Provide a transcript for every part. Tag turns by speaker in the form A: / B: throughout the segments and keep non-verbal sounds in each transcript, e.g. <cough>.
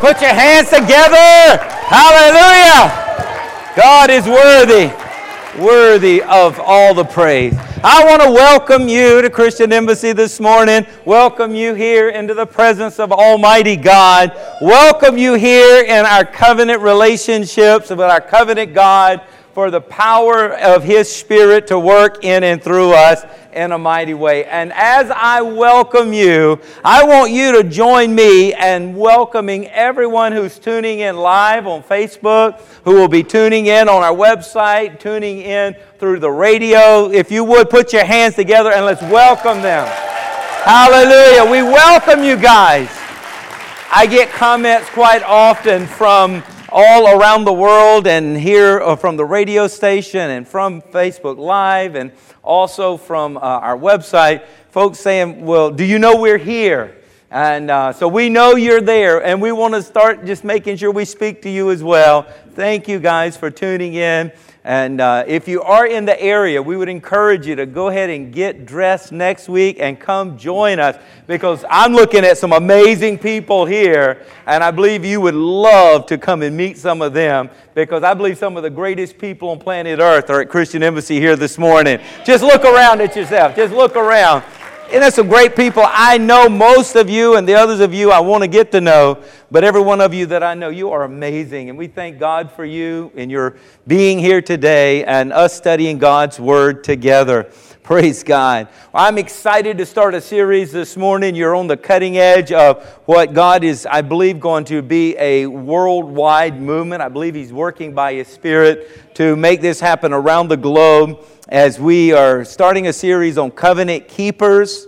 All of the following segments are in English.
A: Put your hands together. Hallelujah. God is worthy, worthy of all the praise. I want to welcome you to Christian Embassy this morning. Welcome you here into the presence of Almighty God. Welcome you here in our covenant relationships with our covenant God for the power of His Spirit to work in and through us in a mighty way. And as I welcome you, I want you to join me in welcoming everyone who's tuning in live on Facebook, who will be tuning in on our website, tuning in through the radio. If you would put your hands together and let's welcome them. Hallelujah. We welcome you guys. I get comments quite often from all around the world and here uh, from the radio station and from Facebook Live and also from uh, our website, folks saying, Well, do you know we're here? And uh, so we know you're there, and we want to start just making sure we speak to you as well. Thank you guys for tuning in. And uh, if you are in the area, we would encourage you to go ahead and get dressed next week and come join us because I'm looking at some amazing people here, and I believe you would love to come and meet some of them because I believe some of the greatest people on planet Earth are at Christian Embassy here this morning. Just look around at yourself. Just look around. And there's some great people. I know most of you and the others of you I want to get to know, but every one of you that I know, you are amazing. And we thank God for you and your being here today and us studying God's Word together. Praise God. I'm excited to start a series this morning. You're on the cutting edge of what God is, I believe, going to be a worldwide movement. I believe He's working by His Spirit to make this happen around the globe as we are starting a series on covenant keepers.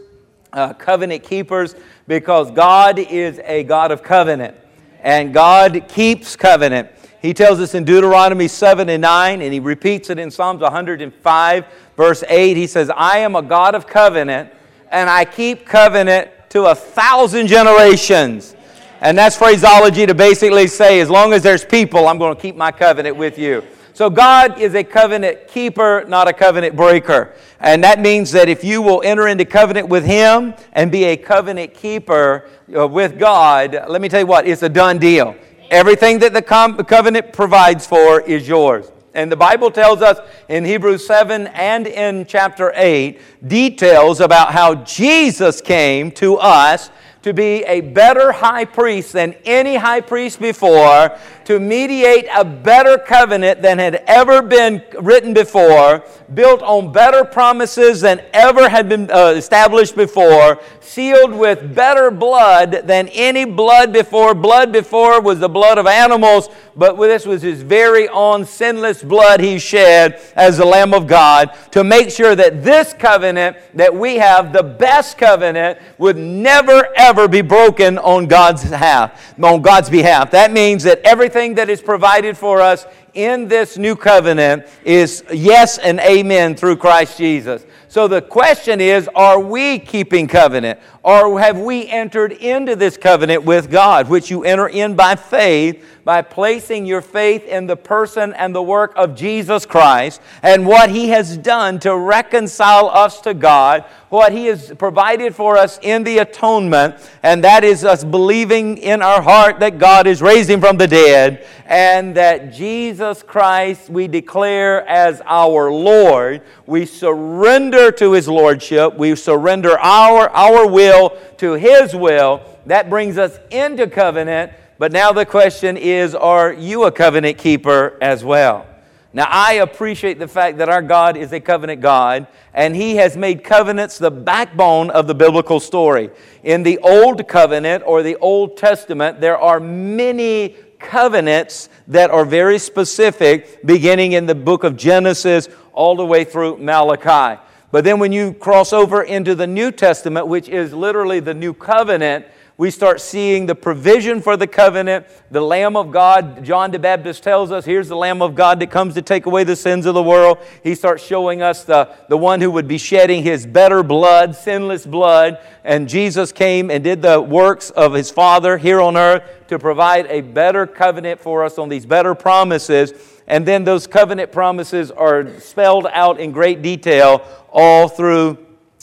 A: Uh, covenant keepers, because God is a God of covenant, and God keeps covenant. He tells us in Deuteronomy 7 and 9, and he repeats it in Psalms 105, verse 8. He says, I am a God of covenant, and I keep covenant to a thousand generations. And that's phraseology to basically say, as long as there's people, I'm going to keep my covenant with you. So God is a covenant keeper, not a covenant breaker. And that means that if you will enter into covenant with Him and be a covenant keeper uh, with God, let me tell you what, it's a done deal. Everything that the covenant provides for is yours. And the Bible tells us in Hebrews 7 and in chapter 8 details about how Jesus came to us to be a better high priest than any high priest before, to mediate a better covenant than had ever been written before, built on better promises than ever had been uh, established before, sealed with better blood than any blood before. Blood before was the blood of animals, but this was his very own sinless blood he shed as the Lamb of God to make sure that this covenant that we have, the best covenant, would never ever be broken on God's behalf. On God's behalf. That means that everything that is provided for us in this new covenant is yes and amen through Christ Jesus. So the question is are we keeping covenant? Or have we entered into this covenant with God, which you enter in by faith, by placing your faith in the person and the work of Jesus Christ and what He has done to reconcile us to God, what He has provided for us in the atonement, and that is us believing in our heart that God is raising from the dead and that Jesus Christ we declare as our Lord. We surrender to His Lordship, we surrender our, our will will to His will. That brings us into covenant. But now the question is are you a covenant keeper as well? Now, I appreciate the fact that our God is a covenant God, and He has made covenants the backbone of the biblical story. In the Old Covenant or the Old Testament, there are many covenants that are very specific, beginning in the book of Genesis all the way through Malachi. But then when you cross over into the New Testament, which is literally the new covenant, we start seeing the provision for the covenant, the Lamb of God. John the Baptist tells us, here's the Lamb of God that comes to take away the sins of the world. He starts showing us the, the one who would be shedding his better blood, sinless blood. And Jesus came and did the works of his Father here on earth to provide a better covenant for us on these better promises. And then those covenant promises are spelled out in great detail all through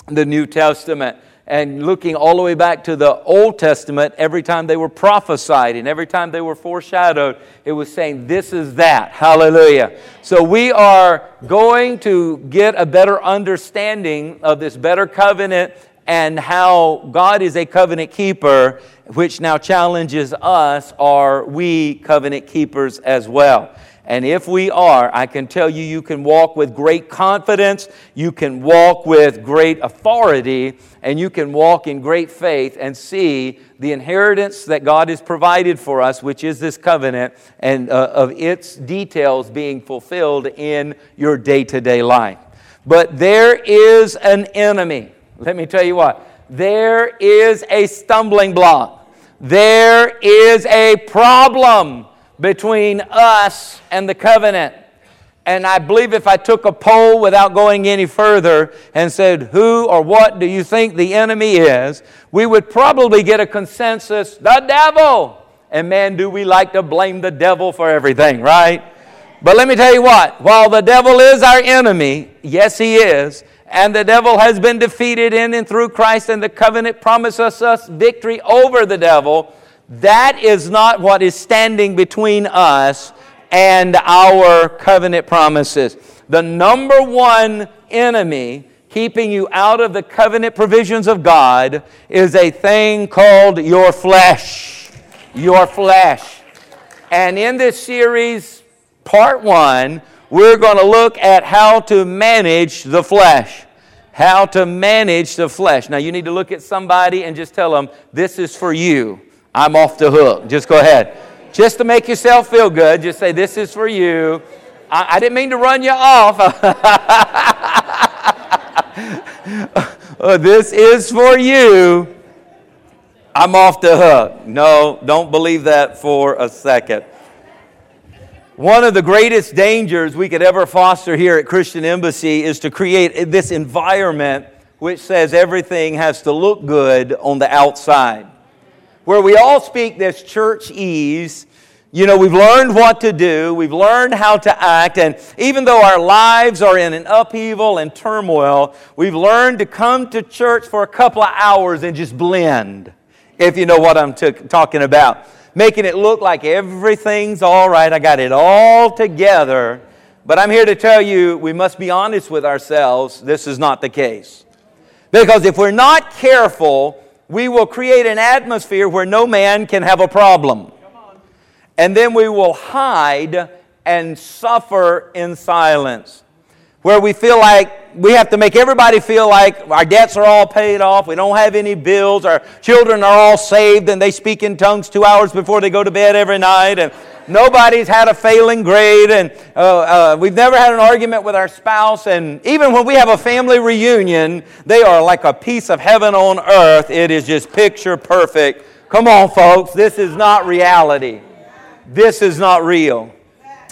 A: the New Testament. and looking all the way back to the Old Testament, every time they were prophesied and every time they were foreshadowed, it was saying, This is that. Hallelujah. So we are going to get a better understanding of this better covenant and how God is a covenant keeper, which now challenges us are we covenant keepers as well? And if we are, I can tell you, you can walk with great confidence, you can walk with great authority, and you can walk in great faith and see the inheritance that God has provided for us, which is this covenant, and uh, of its details being fulfilled in your day to day life. But there is an enemy. Let me tell you what, there is a stumbling block, there is a problem between us and the covenant. And I believe if I took a poll without going any further and said, Who or what do you think the enemy is? we would probably get a consensus the devil. And man, do we like to blame the devil for everything, right? But let me tell you what, while the devil is our enemy, yes, he is, and the devil has been defeated in and through Christ, and the covenant promises us victory over the devil. That is not what is standing between us and our covenant promises. The number one enemy keeping you out of the covenant provisions of God is a thing called your flesh. Your flesh. And in this series, part one, we're going to look at how to manage the flesh. How to manage the flesh. Now, you need to look at somebody and just tell them, This is for you. I'm off the hook. Just go ahead. Just to make yourself feel good, just say, This is for you. I, I didn't mean to run you off. <laughs> uh, this is for you. I'm off the hook. No, don't believe that for a second. One of the greatest dangers we could ever foster here at Christian Embassy is to create this environment which says everything has to look good on the outside where we all speak this church ease. You know, we've learned what to do, we've learned how to act, and even though our lives are in an upheaval and turmoil, we've learned to come to church for a couple of hours and just blend, if you know what I'm t- talking about. Making it look like everything's all right, I got it all together. But I'm here to tell you, we must be honest with ourselves. This is not the case. Because if we're not careful, we will create an atmosphere where no man can have a problem. And then we will hide and suffer in silence. Where we feel like we have to make everybody feel like our debts are all paid off, we don't have any bills, our children are all saved, and they speak in tongues two hours before they go to bed every night, and Nobody's had a failing grade, and uh, uh, we've never had an argument with our spouse. And even when we have a family reunion, they are like a piece of heaven on earth. It is just picture perfect. Come on, folks, this is not reality. This is not real.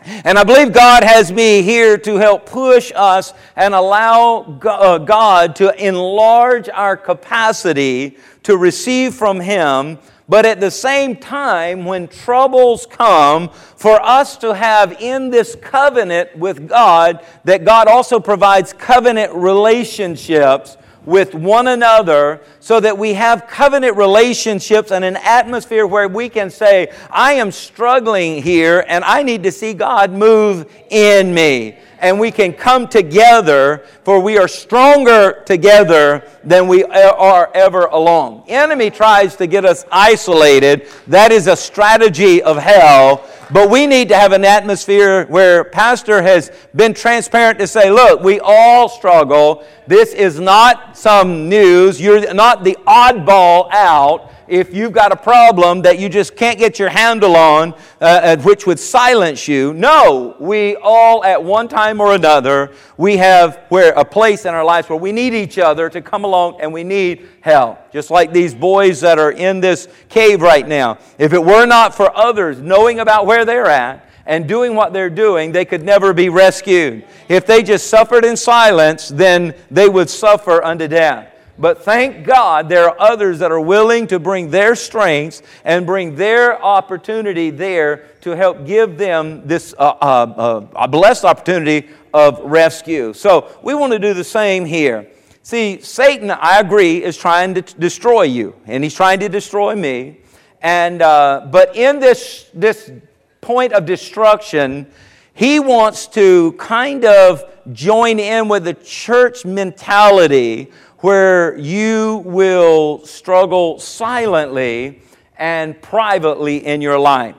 A: And I believe God has me here to help push us and allow uh, God to enlarge our capacity to receive from Him. But at the same time, when troubles come, for us to have in this covenant with God, that God also provides covenant relationships with one another so that we have covenant relationships and an atmosphere where we can say, I am struggling here and I need to see God move in me. And we can come together, for we are stronger together than we are ever alone. Enemy tries to get us isolated. That is a strategy of hell. But we need to have an atmosphere where pastor has been transparent to say, look, we all struggle. This is not some news. You're not the oddball out if you've got a problem that you just can't get your handle on, uh, uh, which would silence you. No, we all at one time or another, we have where a place in our lives where we need each other to come along and we need help. Just like these boys that are in this cave right now. If it were not for others knowing about where they're at, and doing what they're doing, they could never be rescued. If they just suffered in silence, then they would suffer unto death. But thank God there are others that are willing to bring their strengths and bring their opportunity there to help give them this uh, uh, uh, blessed opportunity of rescue. So we want to do the same here. See, Satan, I agree, is trying to destroy you, and he's trying to destroy me. And, uh, but in this, this point of destruction, he wants to kind of join in with the church mentality where you will struggle silently and privately in your life.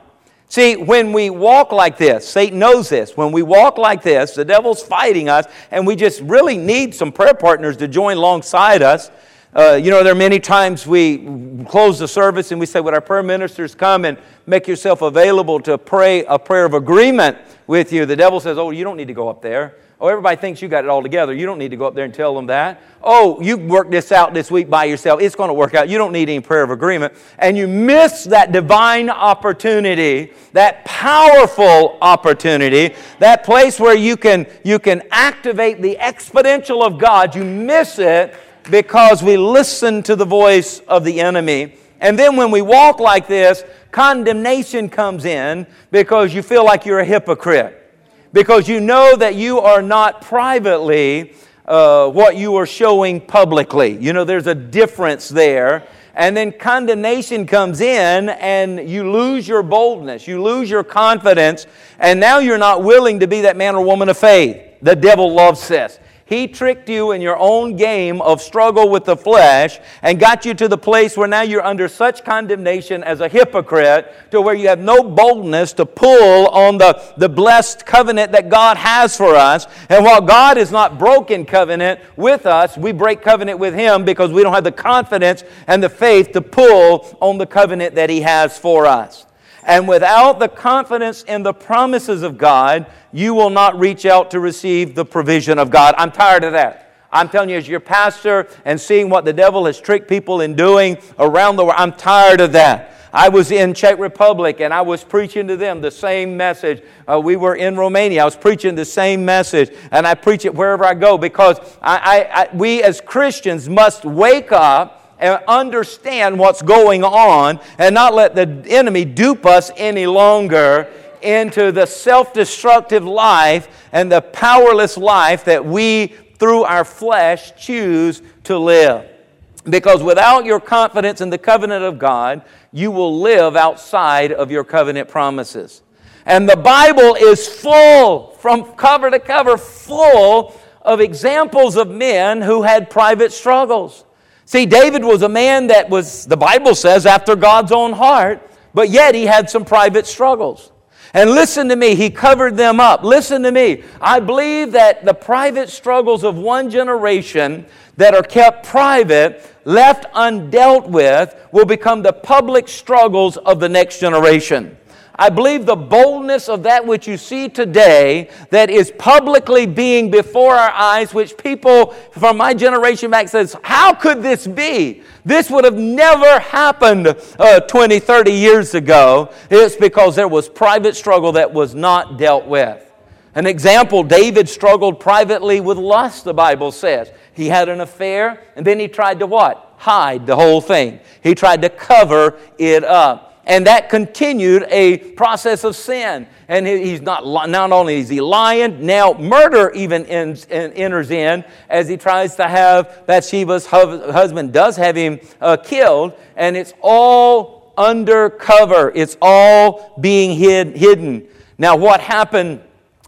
A: See, when we walk like this, Satan knows this. When we walk like this, the devil's fighting us, and we just really need some prayer partners to join alongside us. Uh, you know, there are many times we close the service and we say, Would our prayer ministers come and make yourself available to pray a prayer of agreement with you? The devil says, Oh, you don't need to go up there. Oh, everybody thinks you got it all together. You don't need to go up there and tell them that. Oh, you worked this out this week by yourself. It's going to work out. You don't need any prayer of agreement. And you miss that divine opportunity, that powerful opportunity, that place where you can, you can activate the exponential of God. You miss it because we listen to the voice of the enemy. And then when we walk like this, condemnation comes in because you feel like you're a hypocrite because you know that you are not privately uh, what you are showing publicly. You know, there's a difference there. And then condemnation comes in, and you lose your boldness, you lose your confidence, and now you're not willing to be that man or woman of faith. The devil loves this. He tricked you in your own game of struggle with the flesh and got you to the place where now you're under such condemnation as a hypocrite to where you have no boldness to pull on the, the blessed covenant that God has for us. And while God is not broken covenant with us, we break covenant with Him because we don't have the confidence and the faith to pull on the covenant that He has for us. And without the confidence in the promises of God, you will not reach out to receive the provision of God. I'm tired of that. I'm telling you, as your pastor and seeing what the devil has tricked people in doing around the world, I'm tired of that. I was in Czech Republic and I was preaching to them the same message. Uh, we were in Romania. I was preaching the same message, and I preach it wherever I go because I, I, I, we as Christians must wake up and understand what's going on and not let the enemy dupe us any longer into the self destructive life and the powerless life that we, through our flesh, choose to live. Because without your confidence in the covenant of God, you will live outside of your covenant promises. And the Bible is full, from cover to cover, full of examples of men who had private struggles. See, David was a man that was, the Bible says, after God's own heart, but yet he had some private struggles. And listen to me, he covered them up. Listen to me. I believe that the private struggles of one generation that are kept private, left undealt with, will become the public struggles of the next generation. I believe the boldness of that which you see today that is publicly being before our eyes, which people from my generation back says, how could this be? This would have never happened uh, 20, 30 years ago. It's because there was private struggle that was not dealt with. An example, David struggled privately with lust, the Bible says. He had an affair, and then he tried to what? Hide the whole thing. He tried to cover it up and that continued a process of sin. And he's not, not only is he lying, now murder even ends, enters in as he tries to have Bathsheba's husband does have him uh, killed, and it's all undercover. It's all being hid, hidden. Now, what happened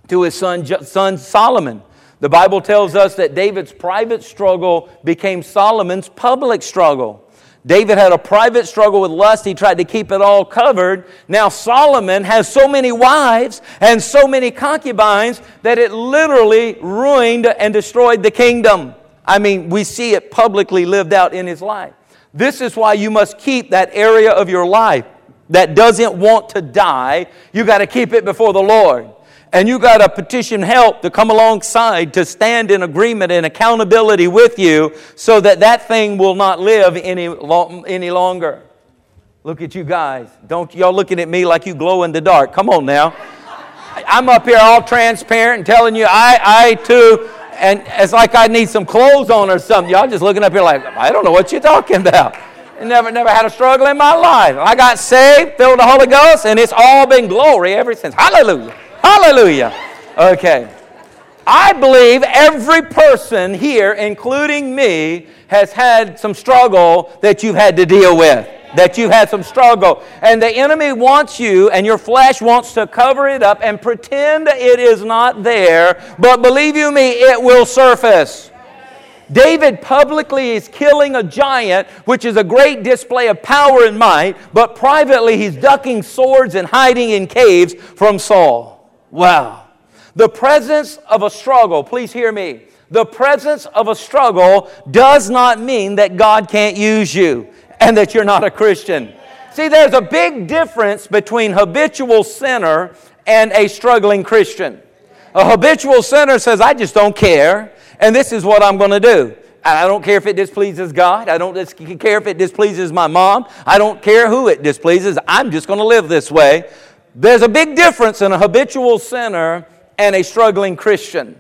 A: to his son, son Solomon? The Bible tells us that David's private struggle became Solomon's public struggle. David had a private struggle with lust. He tried to keep it all covered. Now, Solomon has so many wives and so many concubines that it literally ruined and destroyed the kingdom. I mean, we see it publicly lived out in his life. This is why you must keep that area of your life that doesn't want to die. You got to keep it before the Lord. And you got to petition help to come alongside to stand in agreement and accountability with you so that that thing will not live any, lo- any longer. Look at you guys. Don't y'all looking at me like you glow in the dark. Come on now. I'm up here all transparent and telling you I, I too, and it's like I need some clothes on or something. Y'all just looking up here like, I don't know what you're talking about. Never, never had a struggle in my life. I got saved, filled the Holy Ghost, and it's all been glory ever since. Hallelujah. Hallelujah. Okay. I believe every person here, including me, has had some struggle that you've had to deal with. That you've had some struggle. And the enemy wants you, and your flesh wants to cover it up and pretend it is not there. But believe you me, it will surface. David publicly is killing a giant, which is a great display of power and might, but privately he's ducking swords and hiding in caves from Saul. Wow. The presence of a struggle, please hear me. The presence of a struggle does not mean that God can't use you and that you're not a Christian. See, there's a big difference between habitual sinner and a struggling Christian. A habitual sinner says, I just don't care and this is what I'm going to do. I don't care if it displeases God. I don't care if it displeases my mom. I don't care who it displeases. I'm just going to live this way. There's a big difference in a habitual sinner and a struggling Christian.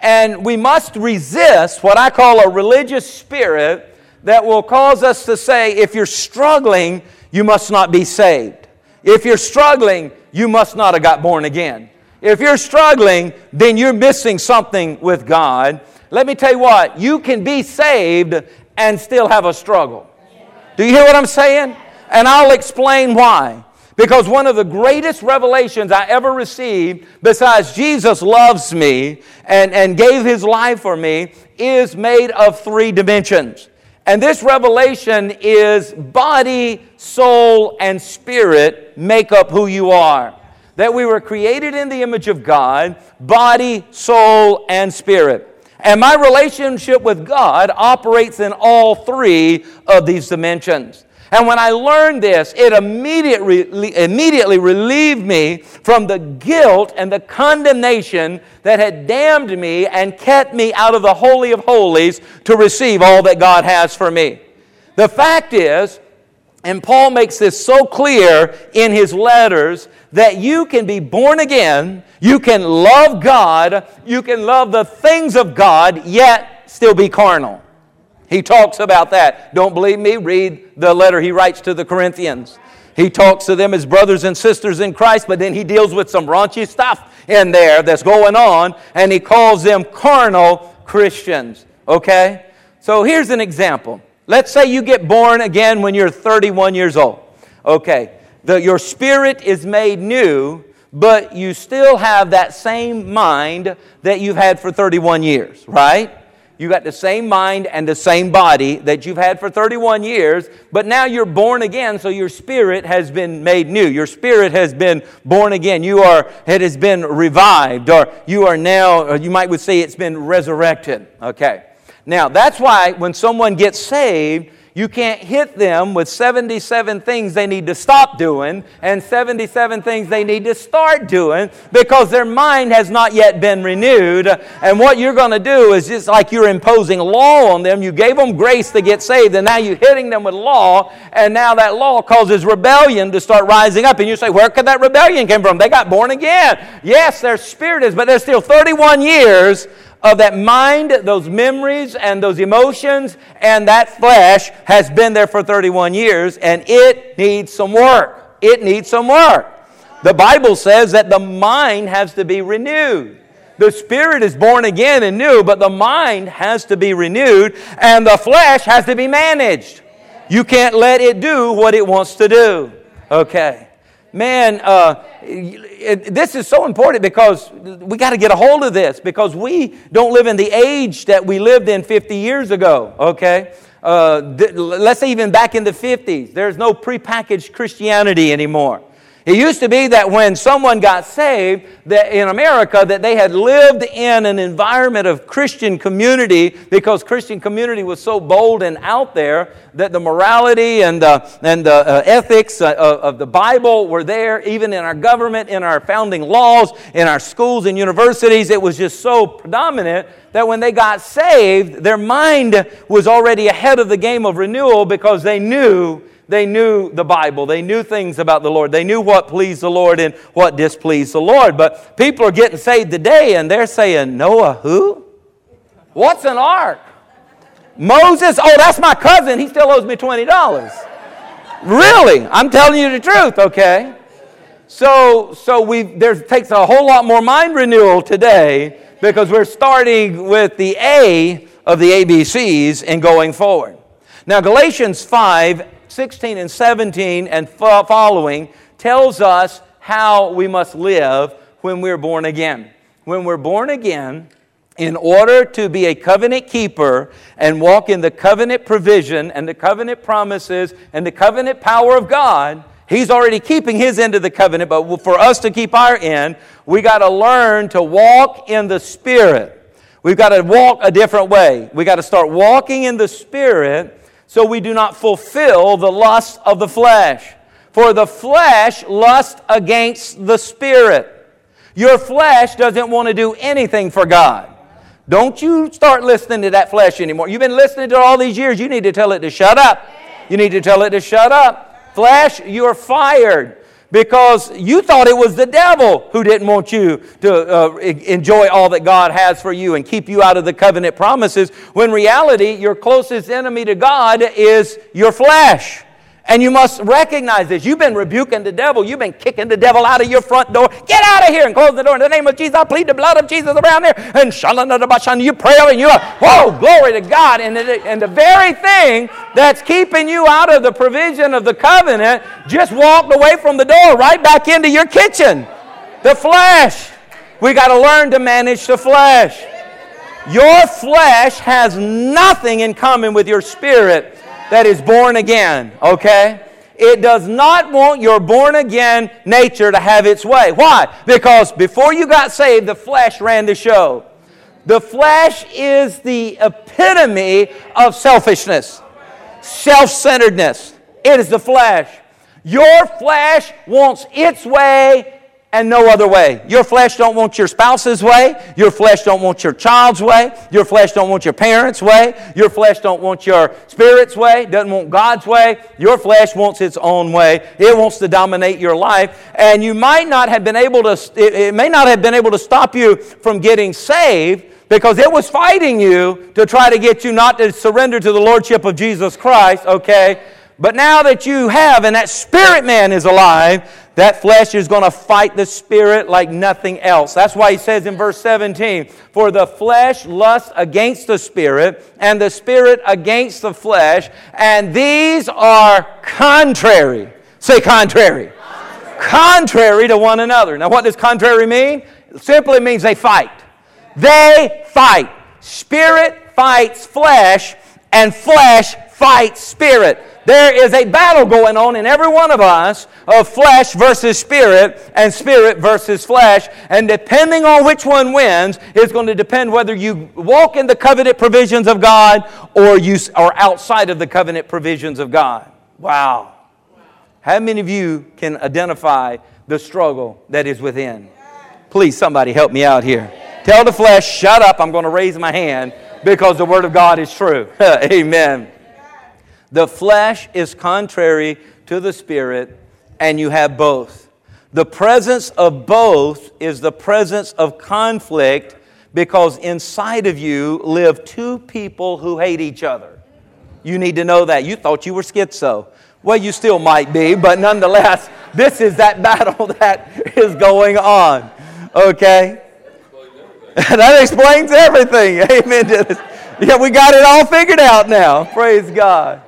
A: And we must resist what I call a religious spirit that will cause us to say, if you're struggling, you must not be saved. If you're struggling, you must not have got born again. If you're struggling, then you're missing something with God. Let me tell you what, you can be saved and still have a struggle. Do you hear what I'm saying? And I'll explain why. Because one of the greatest revelations I ever received, besides Jesus loves me and, and gave his life for me, is made of three dimensions. And this revelation is body, soul, and spirit make up who you are. That we were created in the image of God, body, soul, and spirit. And my relationship with God operates in all three of these dimensions. And when I learned this, it immediately, immediately relieved me from the guilt and the condemnation that had damned me and kept me out of the Holy of Holies to receive all that God has for me. The fact is, and Paul makes this so clear in his letters that you can be born again, you can love God, you can love the things of God, yet still be carnal. He talks about that. Don't believe me? Read the letter he writes to the Corinthians. He talks to them as brothers and sisters in Christ, but then he deals with some raunchy stuff in there that's going on, and he calls them carnal Christians. Okay? So here's an example. Let's say you get born again when you're 31 years old. Okay, the, your spirit is made new, but you still have that same mind that you've had for 31 years, right? You got the same mind and the same body that you've had for 31 years, but now you're born again, so your spirit has been made new. Your spirit has been born again. You are, it has been revived, or you are now, you might would say it's been resurrected. Okay. Now, that's why when someone gets saved, you can't hit them with 77 things they need to stop doing and 77 things they need to start doing because their mind has not yet been renewed. And what you're going to do is just like you're imposing law on them. You gave them grace to get saved, and now you're hitting them with law, and now that law causes rebellion to start rising up. And you say, Where could that rebellion come from? They got born again. Yes, their spirit is, but there's still 31 years of that mind, those memories, and those emotions, and that flesh has been there for 31 years, and it needs some work. It needs some work. The Bible says that the mind has to be renewed. The spirit is born again and new, but the mind has to be renewed, and the flesh has to be managed. You can't let it do what it wants to do. Okay man, uh, it, this is so important because we got to get a hold of this because we don't live in the age that we lived in 50 years ago, okay? Uh, th- let's say even back in the 50s, there's no prepackaged Christianity anymore. It used to be that when someone got saved that in America that they had lived in an environment of Christian community because Christian community was so bold and out there that the morality and the, and the uh, ethics uh, of the Bible were there even in our government, in our founding laws, in our schools and universities. It was just so predominant that when they got saved, their mind was already ahead of the game of renewal because they knew they knew the Bible. They knew things about the Lord. They knew what pleased the Lord and what displeased the Lord. But people are getting saved today and they're saying, Noah, who? What's an ark? Moses? Oh, that's my cousin. He still owes me $20. really? I'm telling you the truth, okay? So, so we there takes a whole lot more mind renewal today because we're starting with the A of the ABCs and going forward. Now, Galatians 5 16 and 17 and following tells us how we must live when we're born again. When we're born again, in order to be a covenant keeper and walk in the covenant provision and the covenant promises and the covenant power of God, He's already keeping His end of the covenant, but for us to keep our end, we got to learn to walk in the Spirit. We've got to walk a different way. We got to start walking in the Spirit so we do not fulfill the lust of the flesh. For the flesh lusts against the Spirit. Your flesh doesn't want to do anything for God. Don't you start listening to that flesh anymore. You've been listening to it all these years. You need to tell it to shut up. You need to tell it to shut up. Flesh, you're fired because you thought it was the devil who didn't want you to uh, enjoy all that God has for you and keep you out of the covenant promises, when reality, your closest enemy to God is your flesh. And you must recognize this. You've been rebuking the devil. You've been kicking the devil out of your front door. Get out of here and close the door. In the name of Jesus, I plead the blood of Jesus around there. And you pray and you are, whoa, glory to God. And and the very thing that's keeping you out of the provision of the covenant just walked away from the door right back into your kitchen. The flesh. We got to learn to manage the flesh. Your flesh has nothing in common with your spirit that is born again, okay? It does not want your born again nature to have its way. Why? Because before you got saved, the flesh ran the show. The flesh is the epitome of selfishness, self centeredness. It is the flesh. Your flesh wants its way and no other way. Your flesh don't want your spouse's way. Your flesh don't want your child's way. Your flesh don't want your parents' way. Your flesh don't want your spirit's way. Doesn't want God's way. Your flesh wants its own way. It wants to dominate your life. And you might not have been able to, it, it may not have been able to stop you from getting saved because it was fighting you to try to get you not to surrender to the Lordship of Jesus Christ, okay? But now that you have and that spirit man is alive, that flesh is going to fight the spirit like nothing else. That's why he says in verse 17, For the flesh lusts against the spirit, and the spirit against the flesh, and these are contrary. Say contrary. Contrary, contrary to one another. Now, what does contrary mean? It simply means they fight. They fight. Spirit fights flesh, and flesh fights spirit. There is a battle going on in every one of us of flesh versus spirit and spirit versus flesh. And depending on which one wins, it's going to depend whether you walk in the covenant provisions of God or you are outside of the covenant provisions of God. Wow. How many of you can identify the struggle that is within? Please, somebody help me out here. Tell the flesh, shut up. I'm going to raise my hand because the Word of God is true. <laughs> Amen. The flesh is contrary to the spirit, and you have both. The presence of both is the presence of conflict because inside of you live two people who hate each other. You need to know that. You thought you were schizo. Well, you still might be, but nonetheless, <laughs> this is that battle <laughs> that is going on. Okay? <laughs> that explains everything. Amen. Yeah, we got it all figured out now. Praise God.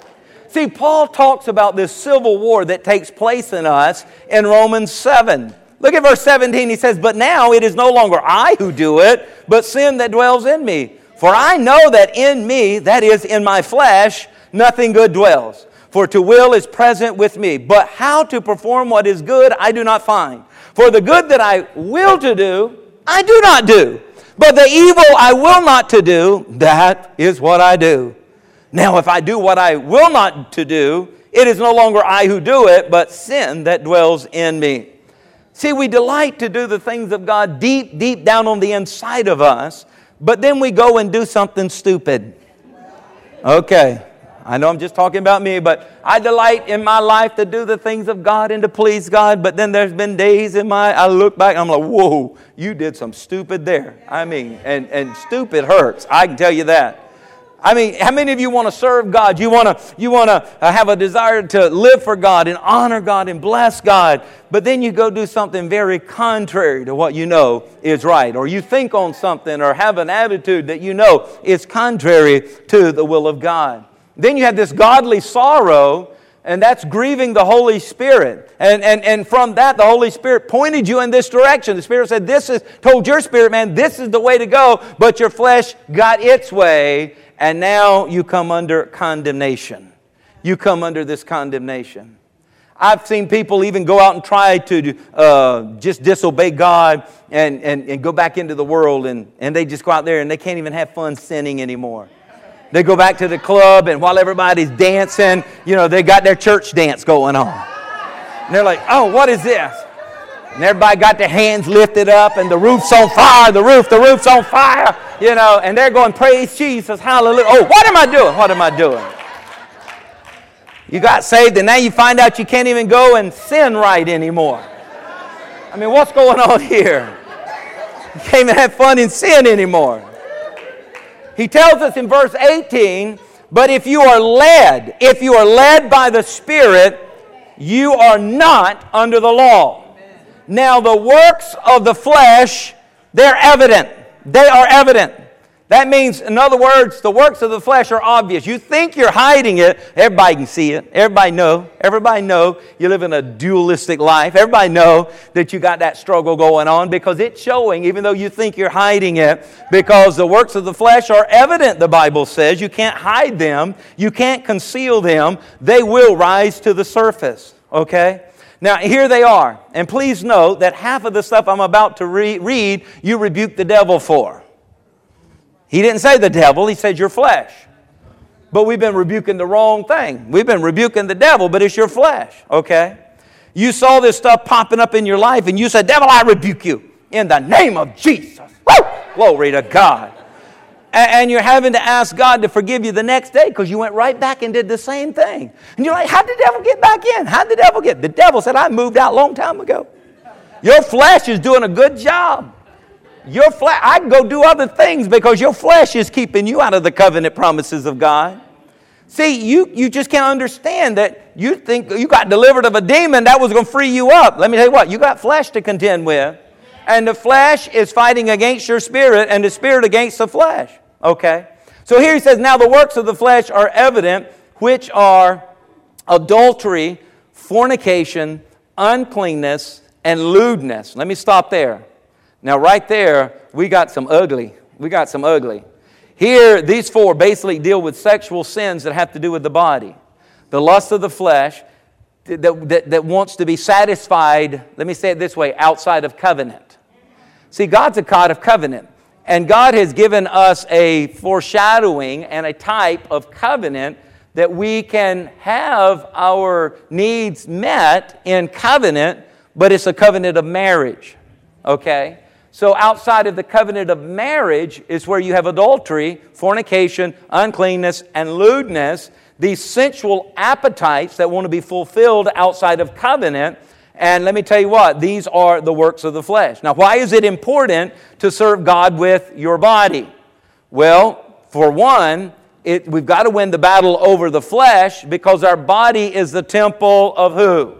A: See, Paul talks about this civil war that takes place in us in Romans 7. Look at verse 17. He says, But now it is no longer I who do it, but sin that dwells in me. For I know that in me, that is, in my flesh, nothing good dwells. For to will is present with me. But how to perform what is good, I do not find. For the good that I will to do, I do not do. But the evil I will not to do, that is what I do. Now, if I do what I will not to do, it is no longer I who do it, but sin that dwells in me. See, we delight to do the things of God deep, deep down on the inside of us, but then we go and do something stupid. Okay, I know I'm just talking about me, but I delight in my life to do the things of God and to please God, but then there's been days in my, I look back, I'm like, whoa, you did some stupid there. I mean, and, and stupid hurts, I can tell you that. I mean, how many of you want to serve God? You want to you want to uh, have a desire to live for God and honor God and bless God, but then you go do something very contrary to what you know is right, or you think on something or have an attitude that you know is contrary to the will of God. Then you have this godly sorrow and that's grieving the Holy Spirit. And, and, and from that, the Holy Spirit pointed you in this direction. The Spirit said, This is, told your spirit, man, this is the way to go, but your flesh got its way, and now you come under condemnation. You come under this condemnation. I've seen people even go out and try to uh, just disobey God and, and, and go back into the world, and, and they just go out there and they can't even have fun sinning anymore. They go back to the club, and while everybody's dancing, you know, they got their church dance going on. And they're like, oh, what is this? And everybody got their hands lifted up, and the roof's on fire, the roof, the roof's on fire, you know, and they're going, praise Jesus, hallelujah. Oh, what am I doing? What am I doing? You got saved, and now you find out you can't even go and sin right anymore. I mean, what's going on here? You can't even have fun in sin anymore. He tells us in verse 18, but if you are led, if you are led by the Spirit, you are not under the law. Now, the works of the flesh, they're evident. They are evident. That means, in other words, the works of the flesh are obvious. You think you're hiding it, everybody can see it. Everybody know. Everybody know you live in a dualistic life. Everybody know that you got that struggle going on because it's showing, even though you think you're hiding it, because the works of the flesh are evident, the Bible says. You can't hide them. You can't conceal them. They will rise to the surface, okay? Now, here they are. And please note that half of the stuff I'm about to re- read, you rebuke the devil for. He didn't say the devil, he said your flesh. But we've been rebuking the wrong thing. We've been rebuking the devil, but it's your flesh, okay? You saw this stuff popping up in your life and you said, Devil, I rebuke you in the name of Jesus. Woo! Glory to God. And you're having to ask God to forgive you the next day because you went right back and did the same thing. And you're like, how did the devil get back in? How did the devil get? The devil said, I moved out a long time ago. Your flesh is doing a good job. Your flesh, I can go do other things because your flesh is keeping you out of the covenant promises of God. See, you, you just can't understand that you think you got delivered of a demon that was going to free you up. Let me tell you what, you got flesh to contend with. And the flesh is fighting against your spirit, and the spirit against the flesh. Okay? So here he says, Now the works of the flesh are evident, which are adultery, fornication, uncleanness, and lewdness. Let me stop there. Now, right there, we got some ugly. We got some ugly. Here, these four basically deal with sexual sins that have to do with the body. The lust of the flesh that, that, that wants to be satisfied, let me say it this way, outside of covenant. See, God's a God of covenant. And God has given us a foreshadowing and a type of covenant that we can have our needs met in covenant, but it's a covenant of marriage. Okay? So, outside of the covenant of marriage is where you have adultery, fornication, uncleanness, and lewdness, these sensual appetites that want to be fulfilled outside of covenant. And let me tell you what, these are the works of the flesh. Now, why is it important to serve God with your body? Well, for one, it, we've got to win the battle over the flesh because our body is the temple of who?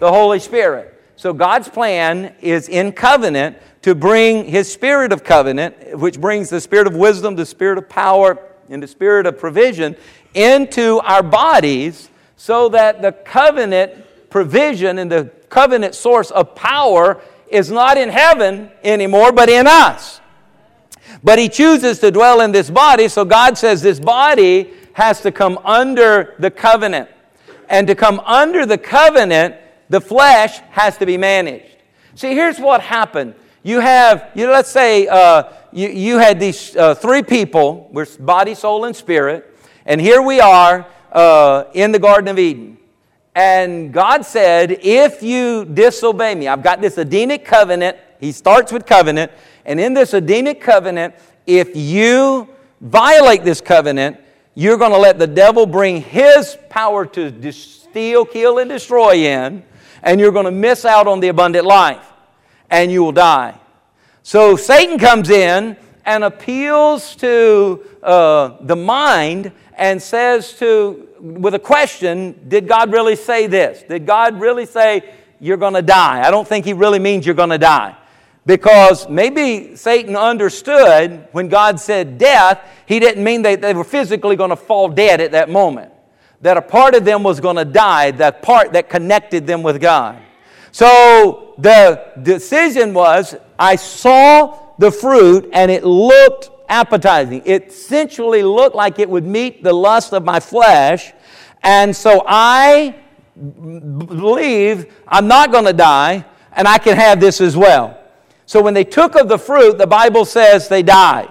A: The Holy Spirit. So God's plan is in covenant to bring his spirit of covenant, which brings the spirit of wisdom, the spirit of power, and the spirit of provision into our bodies so that the covenant provision and the covenant source of power is not in heaven anymore, but in us. But he chooses to dwell in this body, so God says this body has to come under the covenant. And to come under the covenant, the flesh has to be managed. See, here's what happened you have, you know, let's say uh, you, you had these uh, three people, with body, soul, and spirit, and here we are uh, in the Garden of Eden. And God said, If you disobey me, I've got this Edenic covenant. He starts with covenant. And in this Edenic covenant, if you violate this covenant, you're going to let the devil bring his power to steal, kill, and destroy in, and you're going to miss out on the abundant life and you will die. So Satan comes in and appeals to uh, the mind and says to, with a question, did God really say this? Did God really say you're going to die? I don't think he really means you're going to die. Because maybe Satan understood when God said death, he didn't mean that they were physically going to fall dead at that moment. That a part of them was going to die, that part that connected them with God. So the decision was I saw the fruit and it looked appetizing. It sensually looked like it would meet the lust of my flesh. And so I believe I'm not going to die and I can have this as well. So when they took of the fruit, the Bible says they died.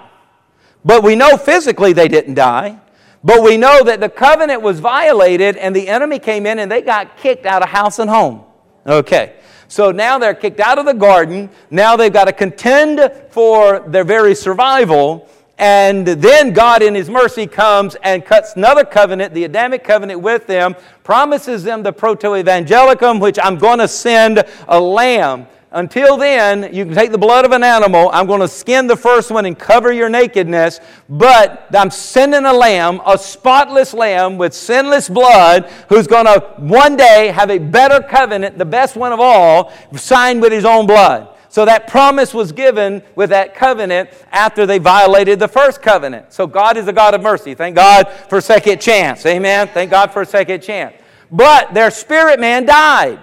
A: But we know physically they didn't die. But we know that the covenant was violated and the enemy came in and they got kicked out of house and home. Okay. So now they're kicked out of the garden. Now they've got to contend for their very survival. And then God, in His mercy, comes and cuts another covenant, the Adamic covenant, with them, promises them the proto evangelicum, which I'm going to send a lamb until then, you can take the blood of an animal. I'm going to skin the first one and cover your nakedness. But I'm sending a lamb, a spotless lamb with sinless blood, who's going to one day have a better covenant, the best one of all, signed with his own blood. So that promise was given with that covenant after they violated the first covenant. So God is a God of mercy. Thank God for second chance. Amen. Thank God for a second chance. But their spirit man died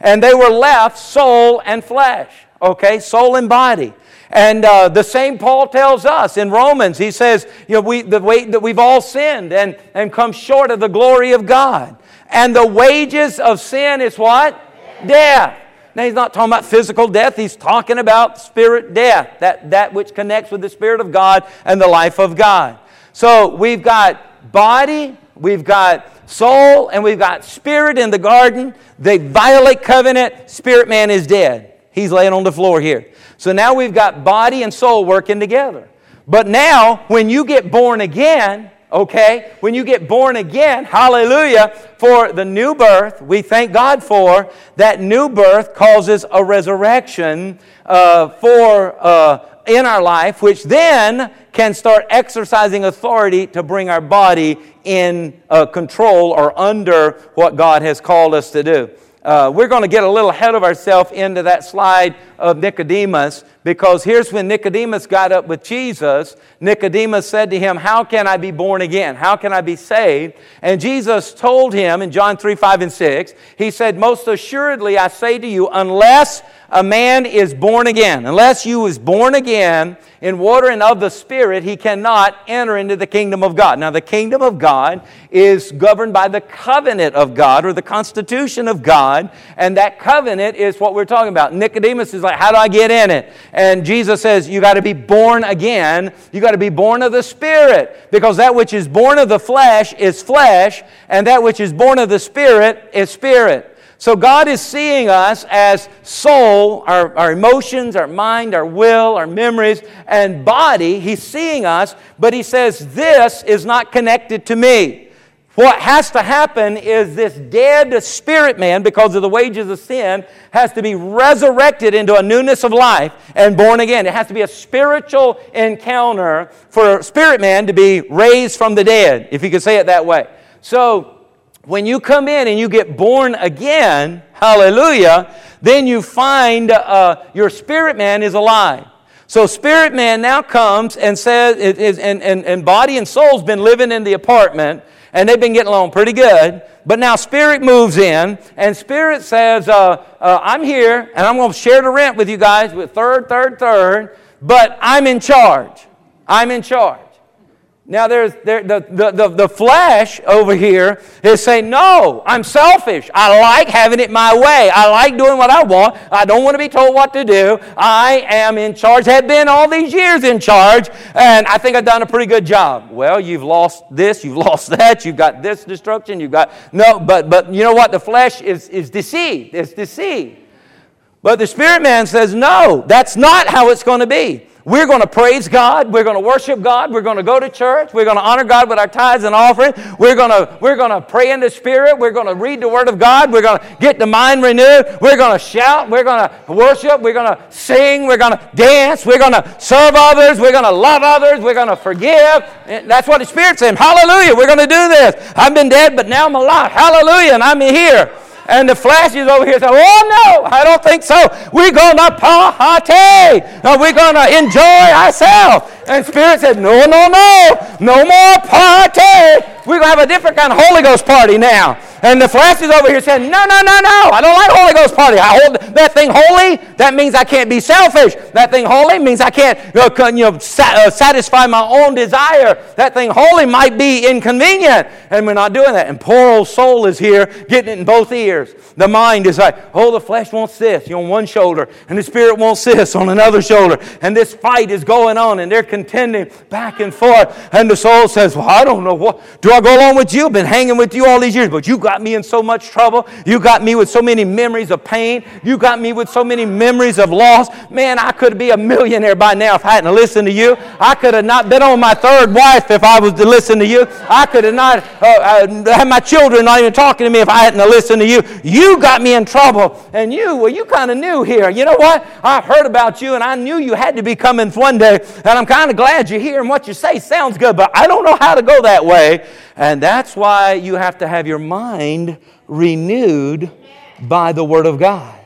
A: and they were left soul and flesh. Okay, soul and body. And uh, the same Paul tells us in Romans. He says, you know, we, the way that we've all sinned and, and come short of the glory of God. And the wages of sin is what? Death. death. Now, he's not talking about physical death. He's talking about spirit death, that, that which connects with the Spirit of God and the life of God. So we've got body, we've got soul and we've got spirit in the garden. They violate covenant. Spirit man is dead. He's laying on the floor here. So now we've got body and soul working together. But now, when you get born again, okay, when you get born again, hallelujah, for the new birth, we thank God for that new birth causes a resurrection uh, for uh, in our life, which then can start exercising authority to bring our body in uh, control or under what God has called us to do. Uh, we're going to get a little ahead of ourselves into that slide of Nicodemus because here's when Nicodemus got up with Jesus. Nicodemus said to him, How can I be born again? How can I be saved? And Jesus told him in John 3 5 and 6, He said, Most assuredly I say to you, unless a man is born again, unless you is born again in water and of the Spirit, he cannot enter into the kingdom of God. Now, the kingdom of God is governed by the covenant of God or the constitution of God, and that covenant is what we're talking about. Nicodemus is like, How do I get in it? And Jesus says, You got to be born again. You got to be born of the Spirit, because that which is born of the flesh is flesh, and that which is born of the Spirit is spirit. So God is seeing us as soul, our, our emotions, our mind, our will, our memories, and body. He's seeing us, but He says, This is not connected to me. What has to happen is this dead spirit man, because of the wages of sin, has to be resurrected into a newness of life and born again. It has to be a spiritual encounter for spirit man to be raised from the dead, if you could say it that way. So, when you come in and you get born again, hallelujah, then you find uh, your spirit man is alive. So spirit man now comes and says, and, and, and body and soul's been living in the apartment and they've been getting along pretty good. But now spirit moves in and spirit says, uh, uh, I'm here and I'm going to share the rent with you guys with third, third, third, but I'm in charge. I'm in charge. Now, there's there, the, the, the, the flesh over here is saying, No, I'm selfish. I like having it my way. I like doing what I want. I don't want to be told what to do. I am in charge, have been all these years in charge, and I think I've done a pretty good job. Well, you've lost this, you've <laughs> lost that, you've got this destruction, you've got. No, but, but you know what? The flesh is, is deceived. It's deceived. But the spirit man says, No, that's not how it's going to be. We're going to praise God. We're going to worship God. We're going to go to church. We're going to honor God with our tithes and offering. We're going to, we're going to pray in the Spirit. We're going to read the Word of God. We're going to get the mind renewed. We're going to shout. We're going to worship. We're going to sing. We're going to dance. We're going to serve others. We're going to love others. We're going to forgive. That's what the Spirit's saying. Hallelujah. We're going to do this. I've been dead, but now I'm alive. Hallelujah. And I'm here. And the flesh is over here saying, Oh, no, I don't think so. We're going to party. Uh, we're going to enjoy ourselves. And Spirit said, No, no, no. No more party. We're going to have a different kind of Holy Ghost party now. And the flesh is over here saying, No, no, no, no. I don't like Holy Ghost party. I hold that thing holy. That means I can't be selfish. That thing holy means I can't you know, uh, satisfy my own desire. That thing holy might be inconvenient. And we're not doing that. And poor old soul is here getting it in both ears. The mind is like, Oh, the flesh wants this on one shoulder, and the spirit wants this on another shoulder. And this fight is going on, and they're contending back and forth. And the soul says, Well, I don't know what. Do I go along with you? I've been hanging with you all these years, but you got me in so much trouble. You got me with so many memories of pain. You got me with so many memories of loss. Man, I could be a millionaire by now if I hadn't listened to you. I could have not been on my third wife if I was to listen to you. I could have not uh, uh, had my children not even talking to me if I hadn't listened to you. You got me in trouble. And you, well, you kind of knew here. You know what? I heard about you and I knew you had to be coming one day. And I'm kind of glad you're here and what you say sounds good, but I don't know how to go that way. And that's why you have to have your mind renewed by the Word of God.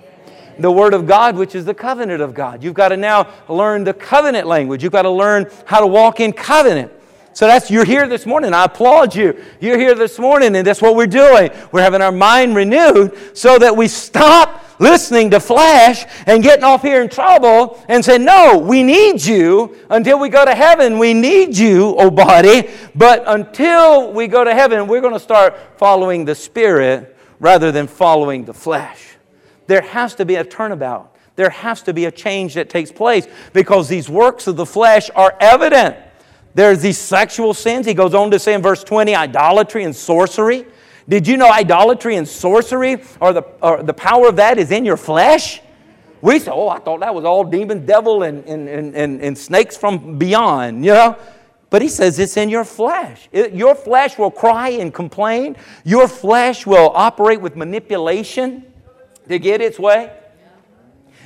A: The Word of God, which is the covenant of God. You've got to now learn the covenant language. You've got to learn how to walk in covenant. So that's you're here this morning. I applaud you. You're here this morning, and that's what we're doing. We're having our mind renewed so that we stop listening to flesh and getting off here in trouble and say, No, we need you until we go to heaven. We need you, oh body. But until we go to heaven, we're going to start following the Spirit rather than following the flesh. There has to be a turnabout. There has to be a change that takes place because these works of the flesh are evident. There's these sexual sins. He goes on to say in verse 20 idolatry and sorcery. Did you know idolatry and sorcery, or the, or the power of that is in your flesh? We say, oh, I thought that was all demon, devil, and, and, and, and, snakes from beyond, you know? But he says it's in your flesh. It, your flesh will cry and complain. Your flesh will operate with manipulation to get its way.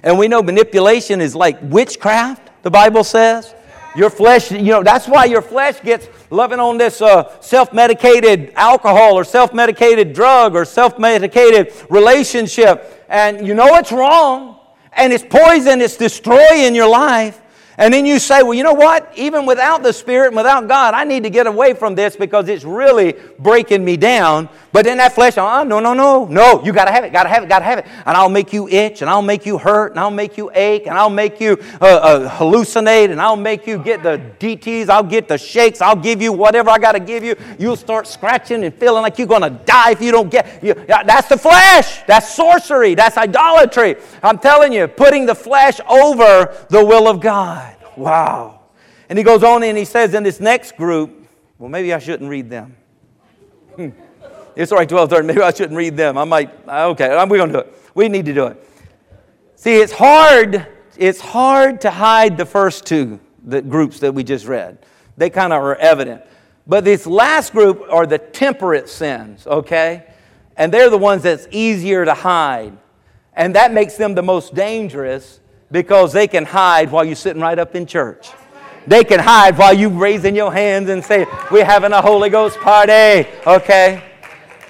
A: And we know manipulation is like witchcraft, the Bible says. Your flesh, you know, that's why your flesh gets loving on this uh, self medicated alcohol or self medicated drug or self medicated relationship. And you know it's wrong and it's poison, it's destroying your life. And then you say, well, you know what? Even without the Spirit and without God, I need to get away from this because it's really breaking me down. But in that flesh, oh, no, no, no, no. You got to have it, got to have it, got to have it. And I'll make you itch, and I'll make you hurt, and I'll make you ache, and I'll make you uh, uh, hallucinate, and I'll make you get the DTs, I'll get the shakes, I'll give you whatever I got to give you. You'll start scratching and feeling like you're to die if you don't get. You, that's the flesh. That's sorcery. That's idolatry. I'm telling you, putting the flesh over the will of God. Wow. And he goes on and he says in this next group, well, maybe I shouldn't read them. It's right, 1230. Maybe I shouldn't read them. I might, okay, we're going to do it. We need to do it. See, it's hard, it's hard to hide the first two the groups that we just read. They kind of are evident. But this last group are the temperate sins, okay? And they're the ones that's easier to hide. And that makes them the most dangerous because they can hide while you're sitting right up in church. They can hide while you raising your hands and say, We're having a Holy Ghost party. Okay?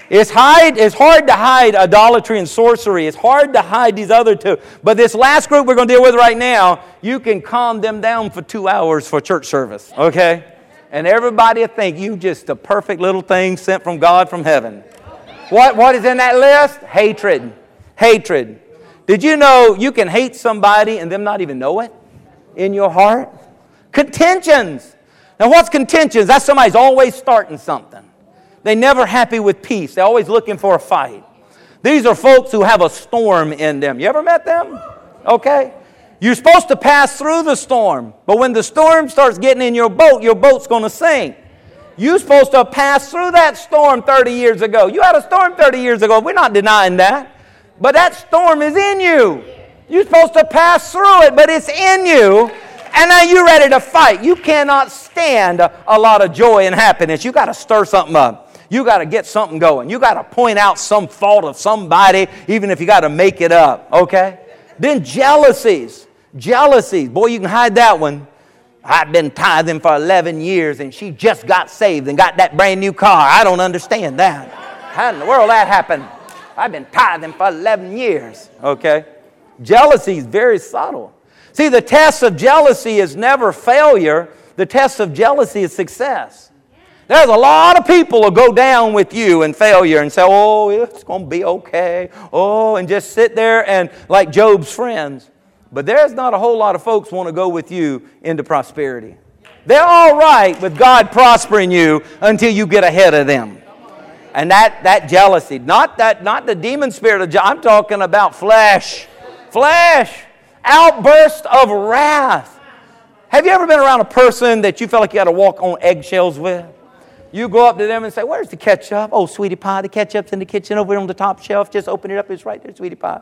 A: It's, hide, it's hard to hide idolatry and sorcery. It's hard to hide these other two. But this last group we're going to deal with right now, you can calm them down for two hours for church service. Okay? And everybody will think you just a perfect little thing sent from God from heaven. What, what is in that list? Hatred. Hatred. Did you know you can hate somebody and them not even know it in your heart? Contentions. Now, what's contentions? That's somebody's always starting something. They never happy with peace. They're always looking for a fight. These are folks who have a storm in them. You ever met them? Okay. You're supposed to pass through the storm, but when the storm starts getting in your boat, your boat's going to sink. You're supposed to pass through that storm 30 years ago. You had a storm 30 years ago. We're not denying that. But that storm is in you. You're supposed to pass through it, but it's in you. and now you're ready to fight. You cannot stand a, a lot of joy and happiness. You got to stir something up. You got to get something going. You got to point out some fault of somebody, even if you got to make it up, okay? Then jealousies. Jealousies. Boy, you can hide that one. I've been tithing for 11 years and she just got saved and got that brand new car. I don't understand that. How in the world that happened? I've been tithing for 11 years. Okay? Jealousy is very subtle. See, the test of jealousy is never failure, the test of jealousy is success. There's a lot of people will go down with you in failure and say, oh, it's going to be okay. Oh, and just sit there and like Job's friends. But there's not a whole lot of folks want to go with you into prosperity. They're all right with God prospering you until you get ahead of them. And that, that jealousy, not that, not the demon spirit of I'm talking about flesh. Flesh. Outburst of wrath. Have you ever been around a person that you felt like you had to walk on eggshells with? You go up to them and say, Where's the ketchup? Oh, sweetie pie, the ketchup's in the kitchen over on the top shelf. Just open it up, it's right there, sweetie pie.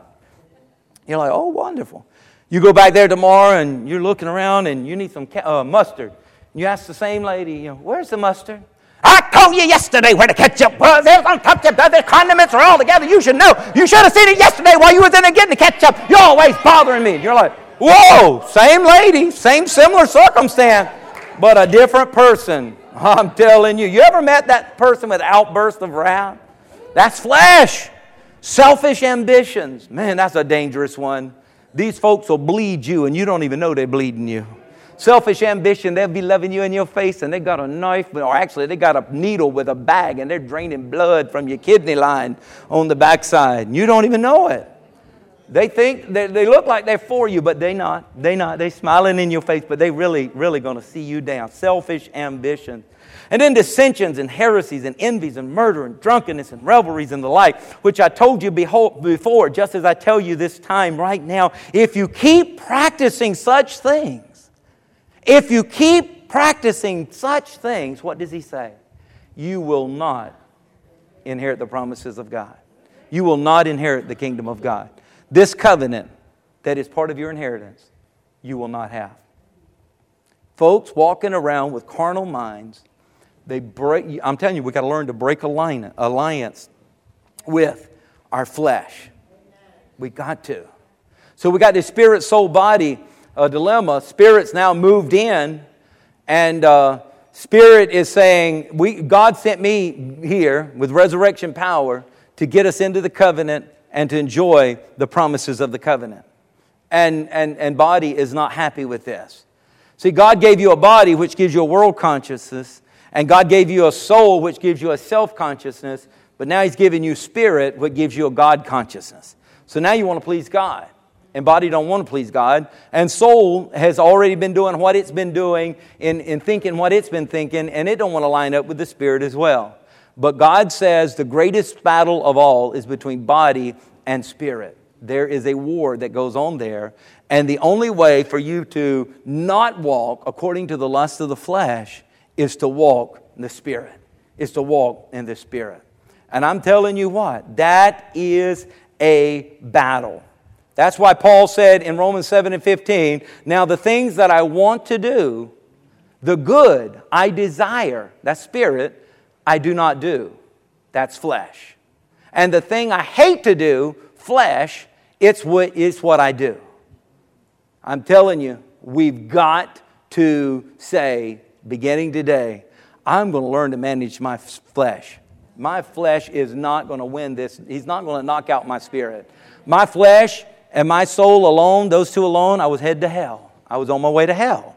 A: You're like, Oh, wonderful. You go back there tomorrow and you're looking around and you need some uh, mustard. You ask the same lady, you know, where's the mustard? I told you yesterday where the ketchup was. Was on top of the condiments are all together. You should know. You should have seen it yesterday while you was in there getting the ketchup. You're always bothering me. You're like, whoa, same lady, same similar circumstance, but a different person. I'm telling you. You ever met that person with outburst of wrath? That's flesh. Selfish ambitions. Man, that's a dangerous one. These folks will bleed you, and you don't even know they're bleeding you. Selfish ambition, they'll be loving you in your face, and they got a knife, or actually, they got a needle with a bag, and they're draining blood from your kidney line on the backside. And you don't even know it. They think they, they look like they're for you, but they not. They not. They smiling in your face, but they really, really going to see you down. Selfish ambition. And then dissensions and heresies and envies and murder and drunkenness and revelries and the like, which I told you before, just as I tell you this time right now. If you keep practicing such things, if you keep practicing such things, what does he say? You will not inherit the promises of God. You will not inherit the kingdom of God. This covenant that is part of your inheritance, you will not have. Folks walking around with carnal minds they break, I'm telling you, we've got to learn to break a line alliance with our flesh. We got to. So we got this spirit, soul, body uh, dilemma. Spirit's now moved in, and uh, spirit is saying, we, God sent me here with resurrection power to get us into the covenant and to enjoy the promises of the covenant. And, and, and body is not happy with this. See, God gave you a body which gives you a world consciousness, and God gave you a soul, which gives you a self consciousness, but now He's given you spirit, which gives you a God consciousness. So now you want to please God. And body don't want to please God. And soul has already been doing what it's been doing in, in thinking what it's been thinking, and it don't want to line up with the spirit as well. But God says the greatest battle of all is between body and spirit. There is a war that goes on there. And the only way for you to not walk according to the lust of the flesh is to walk in the Spirit, is to walk in the Spirit. And I'm telling you what, that is a battle. That's why Paul said in Romans 7 and 15, Now the things that I want to do, the good I desire, that's spirit, I do not do. That's flesh. And the thing I hate to do, flesh, it's what, it's what I do. I'm telling you, we've got to say, beginning today, I'm going to learn to manage my flesh. My flesh is not going to win this. He's not going to knock out my spirit. My flesh and my soul alone, those two alone, I was headed to hell. I was on my way to hell.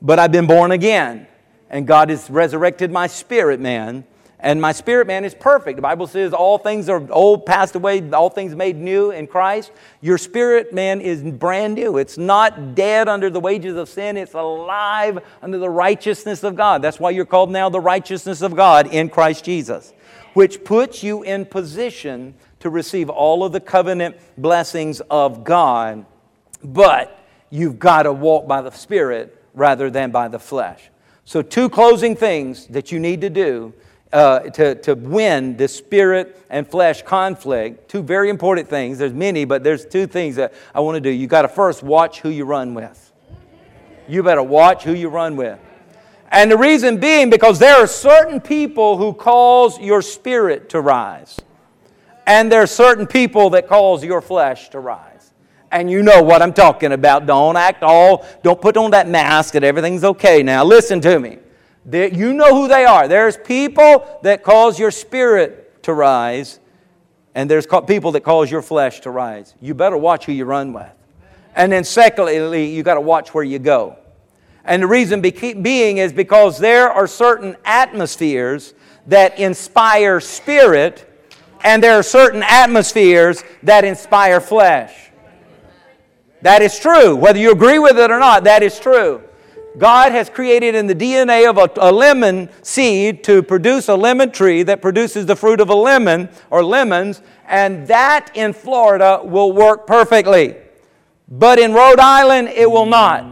A: But I've been born again, and God has resurrected my spirit, man. And my spirit man is perfect. The Bible says all things are old, passed away, all things made new in Christ. Your spirit man is brand new. It's not dead under the wages of sin, it's alive under the righteousness of God. That's why you're called now the righteousness of God in Christ Jesus, which puts you in position to receive all of the covenant blessings of God. But you've got to walk by the Spirit rather than by the flesh. So, two closing things that you need to do uh, to, to win the spirit and flesh conflict, two very important things. There's many, but there's two things that I want to do. You got to first watch who you run with. You better watch who you run with. And the reason being because there are certain people who cause your spirit to rise. And there are certain people that cause your flesh to rise. And you know what I'm talking about. Don't act all, don't put on that mask that everything's okay now. Listen to me. You know who they are. There's people that cause your spirit to rise, and there's people that cause your flesh to rise. You better watch who you run with. And then, secondly, you got to watch where you go. And the reason being is because there are certain atmospheres that inspire spirit, and there are certain atmospheres that inspire flesh. That is true. Whether you agree with it or not, that is true. God has created in the DNA of a, a, lemon seed to produce a lemon tree that produces the fruit of a lemon or lemons, and that in Florida will work perfectly. But in Rhode Island, it will not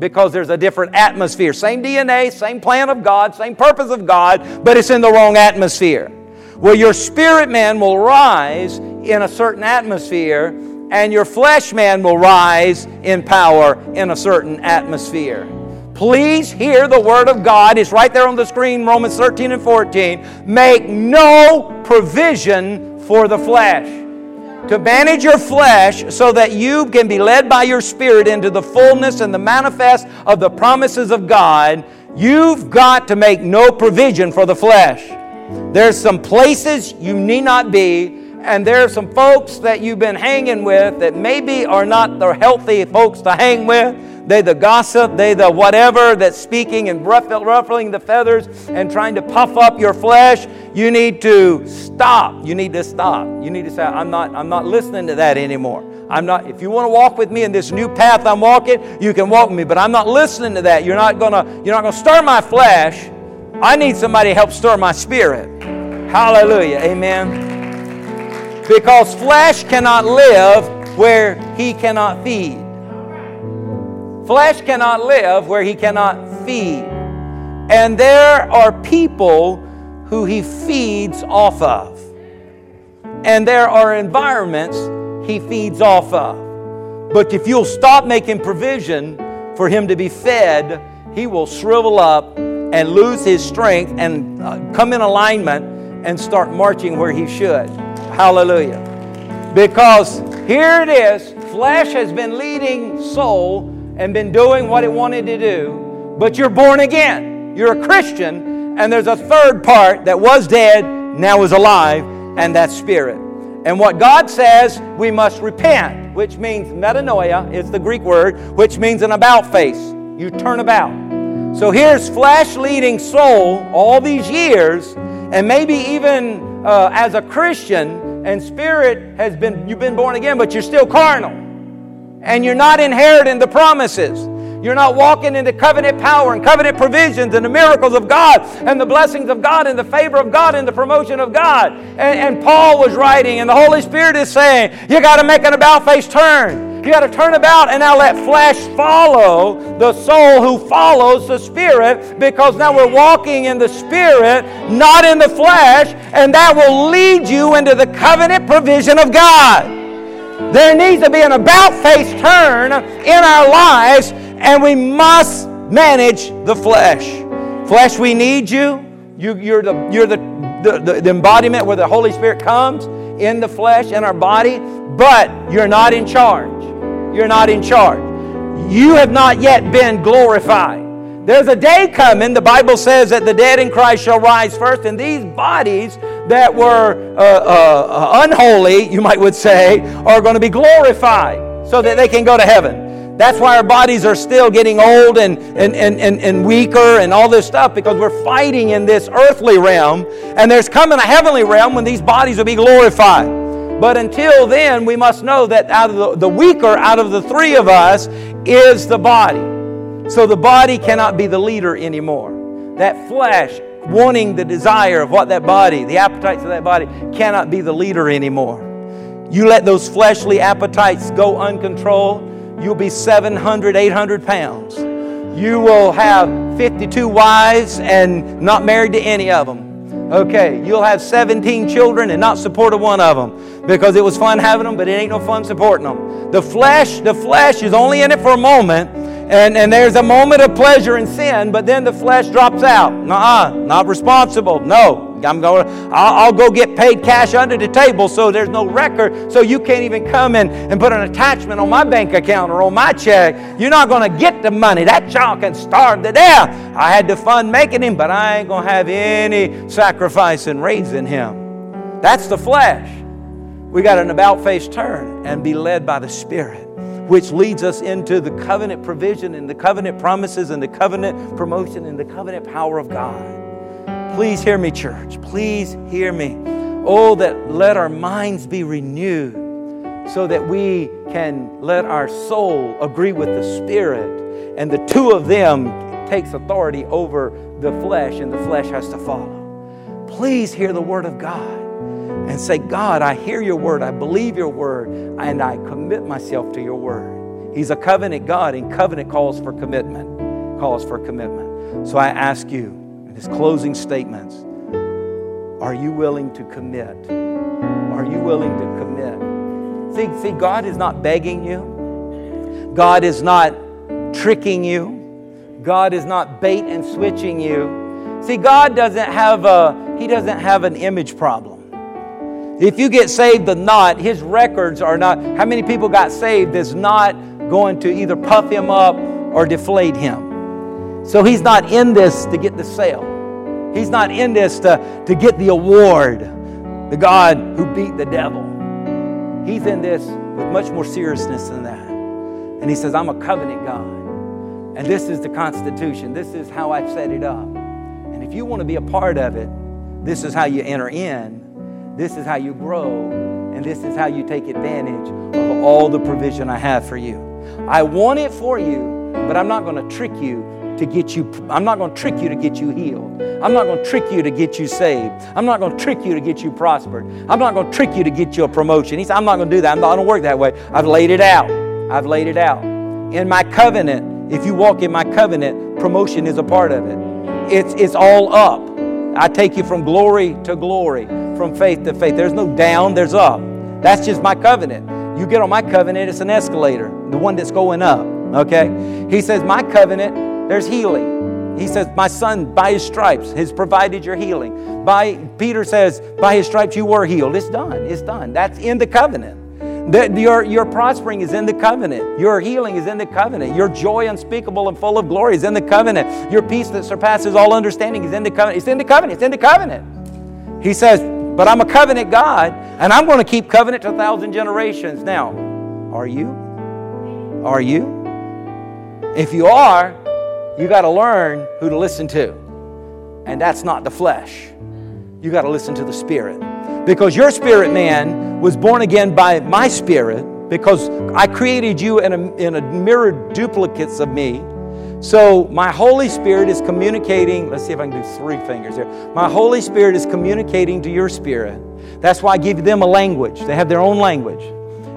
A: because there's a different atmosphere. Same DNA, same plan of God, same purpose of God, but it's in the wrong atmosphere. Well, your spirit man will rise in a certain atmosphere, and your flesh man will rise in power in a certain atmosphere. Please hear the word of God. It's right there on the screen, Romans 13 and 14. Make no provision for the flesh. To manage your flesh so that you can be led by your spirit into the fullness and the manifest of the promises of God, you've got to make no provision for the flesh. There's some places you need not be, and there are some folks that you've been hanging with that maybe are not the healthy folks to hang with they the gossip, they the whatever that's speaking and ruffling the feathers and trying to puff up your flesh. You need to stop. You need to stop. You need to say, I'm not, I'm not listening to that anymore. I'm not, if you want to walk with me in this new path I'm walking, you can walk with me, but I'm not listening to that. You're not gonna, you're not gonna stir my flesh. I need somebody to help stir my spirit. Hallelujah. Amen. Because flesh cannot live where he cannot feed. Flesh cannot live where he cannot feed. And there are people who he feeds off of. And there are environments he feeds off of. But if you'll stop making provision for him to be fed, he will shrivel up and lose his strength and uh, come in alignment and start marching where he should. Hallelujah. Because here it is flesh has been leading soul and been doing what it wanted to do, but you're born again. You're a Christian, and there's a third part that was dead, now is alive, and that's spirit. And what God says, we must repent, which means metanoia is the Greek word, which means an about face. You turn about. So here's flesh leading soul all these years, and maybe even uh, as a Christian, and spirit has been, you've been born again, but you're still carnal and you're not inheriting the promises. You're not walking into covenant power and covenant provisions and the miracles of God and the blessings of God and the favor of God and the promotion of God. And, and Paul was writing, and the Holy Spirit is saying, You got to make an about face turn. You got to turn about and now let flesh follow the soul who follows the Spirit because now we're walking in the Spirit, not in the flesh, and that will lead you into the covenant provision of God. There needs to be an about face turn in our lives, and we must manage the flesh. Flesh, we need you. you you're the, you're the, the, the embodiment where the Holy Spirit comes in the flesh, in our body, but you're not in charge. You're not in charge. You have not yet been glorified. There's a day coming, the Bible says that the dead in Christ shall rise first, and these bodies that were uh, uh, unholy, you might would say, are going to be glorified so that they can go to heaven. That's why our bodies are still getting old and, and, and, and, and weaker and all this stuff because we're fighting in this earthly realm, and there's coming a heavenly realm when these bodies will be glorified. But until then, we must know that out of the, the weaker out of the three of us is the body. So the body cannot be the leader anymore. That flesh, wanting the desire of what that body, the appetites of that body, cannot be the leader anymore. You let those fleshly appetites go uncontrolled, you'll be 700, 800 pounds. You will have 52 wives and not married to any of them. Okay, you'll have 17 children and not support one of them because it was fun having them, but it ain't no fun supporting them. The flesh, the flesh is only in it for a moment and, and there's a moment of pleasure in sin, but then the flesh drops out. Nuh-uh, not responsible. No, I'm going. I'll, I'll go get paid cash under the table, so there's no record, so you can't even come in and put an attachment on my bank account or on my check. You're not going to get the money. That child can starve to death. I had the fun making him, but I ain't going to have any sacrifice in raising him. That's the flesh. We got an about face turn and be led by the Spirit which leads us into the covenant provision and the covenant promises and the covenant promotion and the covenant power of God. Please hear me, church. Please hear me. Oh, that let our minds be renewed so that we can let our soul agree with the Spirit, and the two of them takes authority over the flesh, and the flesh has to follow. Please hear the word of God and say, God, I hear your word, I believe your word, and I commit myself to your word. He's a covenant God, and covenant calls for commitment. Calls for commitment. So I ask you, in his closing statements, are you willing to commit? Are you willing to commit? See, see, God is not begging you. God is not tricking you. God is not bait and switching you. See, God doesn't have a He doesn't have an image problem. If you get saved or not, his records are not, how many people got saved is not going to either puff him up or deflate him. So he's not in this to get the sale. He's not in this to, to get the award, the God who beat the devil. He's in this with much more seriousness than that. And he says, I'm a covenant God. And this is the Constitution. This is how I've set it up. And if you want to be a part of it, this is how you enter in this is how you grow, and this is how you take advantage of all the provision I have for you. I want it for you, but I'm not going to trick you to get you I'm not going to trick you to get you healed. I'm not going to trick you to get you saved. I'm not going to trick you to get you prospered. I'm not going to trick you to get you a promotion. He said, I'm not going to do that. I'm not going to work that way. I've laid it out. I've laid it out. In my covenant, if you walk in my covenant, promotion is a part of it. It's, it's all up. I take you from glory to glory, from faith to faith. There's no down, there's up. That's just my covenant. You get on my covenant, it's an escalator, the one that's going up. Okay? He says, My covenant, there's healing. He says, My son, by his stripes, has provided your healing. By Peter says, By his stripes you were healed. It's done. It's done. That's in the covenant. That your, your prospering is in the covenant. Your healing is in the covenant. Your joy unspeakable and full of glory is in the covenant. Your peace that surpasses all understanding is in the covenant. It's in the covenant. It's in the covenant. He says, But I'm a covenant God, and I'm going to keep covenant to a thousand generations. Now, are you? Are you? If you are, you got to learn who to listen to. And that's not the flesh. You got to listen to the Spirit. Because your spirit man was born again by my spirit, because I created you in a, in a mirrored duplicates of me. So my Holy Spirit is communicating. Let's see if I can do three fingers here. My Holy Spirit is communicating to your spirit. That's why I give them a language. They have their own language.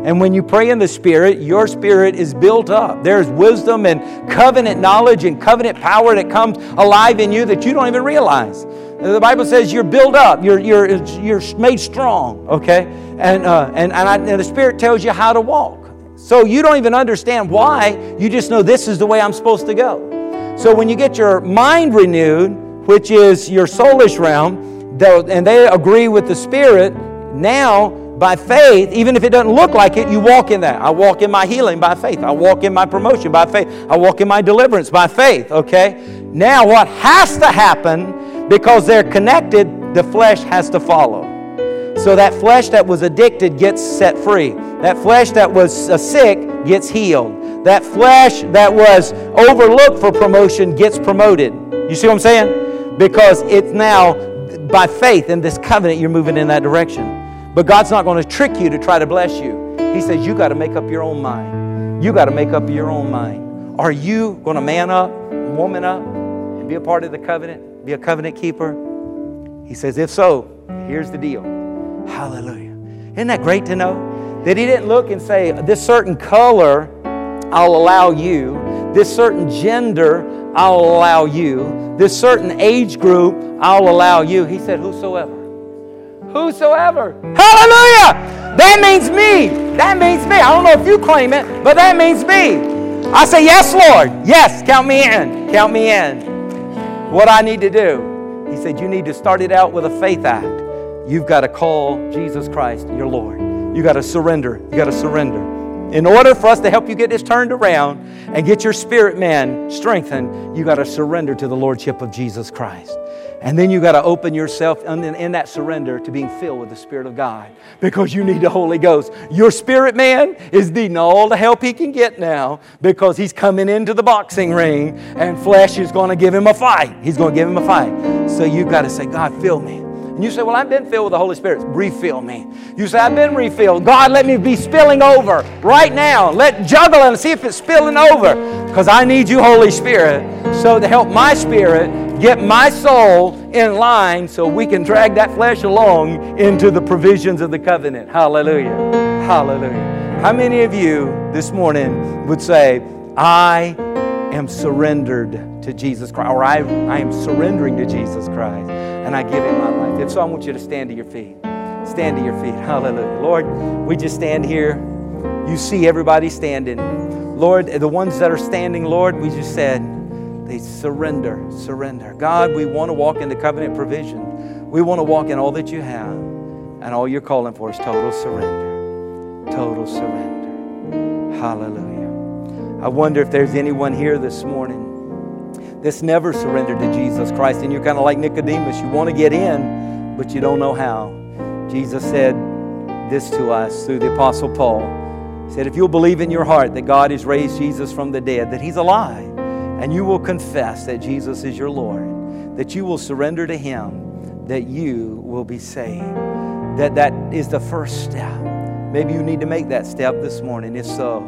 A: And when you pray in the Spirit, your spirit is built up. There's wisdom and covenant knowledge and covenant power that comes alive in you that you don't even realize. The Bible says you're built up, you're, you're, you're made strong, okay? And, uh, and, and, I, and the Spirit tells you how to walk. So you don't even understand why, you just know this is the way I'm supposed to go. So when you get your mind renewed, which is your soulish realm, and they agree with the Spirit, now by faith, even if it doesn't look like it, you walk in that. I walk in my healing by faith. I walk in my promotion by faith. I walk in my deliverance by faith, okay? Now, what has to happen because they're connected, the flesh has to follow. So that flesh that was addicted gets set free. That flesh that was sick gets healed. That flesh that was overlooked for promotion gets promoted. You see what I'm saying? Because it's now by faith in this covenant you're moving in that direction. But God's not going to trick you to try to bless you. He says you got to make up your own mind. You got to make up your own mind. Are you going to man up, woman up, and be a part of the covenant? be a covenant keeper? He says, If so, here's the deal. Hallelujah. Isn't that great to know? That he didn't look and say, This certain color, I'll allow you. This certain gender, I'll allow you. This certain age group, I'll allow you. He said, Whosoever. Whosoever. Hallelujah! That means me. That means me. I don't know if you claim it, but that means me. I say, Yes, Lord. Yes, count me in. Count me in. What I need to do. He said, You need to start it out with a faith act. You've got to call Jesus Christ your Lord. You got to surrender. You got to surrender. In order for us to help you get this turned around and get your spirit man strengthened, you got to surrender to the Lordship of Jesus Christ. And then you got to open yourself in, in, that surrender to being filled with the Spirit of God because you need the Holy Ghost. Your spirit man is needing all the help he can get now because he's coming into the boxing ring and flesh is going to give him a fight. He's going to give him a fight. So you've got to say, God, fill me. And you say, Well, I've been filled with the Holy Spirit. Refill me. You say, I've been refilled. God, let me be spilling over right now. Let juggle and see if it's spilling over. Because I need you, Holy Spirit, so to help my spirit get my soul in line so we can drag that flesh along into the provisions of the covenant. Hallelujah. Hallelujah. How many of you this morning would say, I am surrendered to Jesus Christ, or I, I am surrendering to Jesus Christ, and I give Him my life. If so, I want you to stand to your feet. Stand to your feet. <laughs> Hallelujah. Lord, we just stand here. You see everybody standing. Lord, the ones that are standing, Lord, we just said, they surrender, surrender. God, we want to walk in the covenant provision. We want to walk in all that you have. And all you're calling for is total surrender. Total surrender. Hallelujah. I wonder if there's anyone here this morning that's never surrendered to Jesus Christ and you're kind of like Nicodemus. You want to get in, but you don't know how. Jesus said this to us through the Apostle Paul. He said, If you'll believe in your heart that God has raised Jesus from the dead, that He's alive, and you will confess that Jesus is your Lord, that you will surrender to Him, that you will be saved. That that is the first step. Maybe you need to make that step this morning. If so,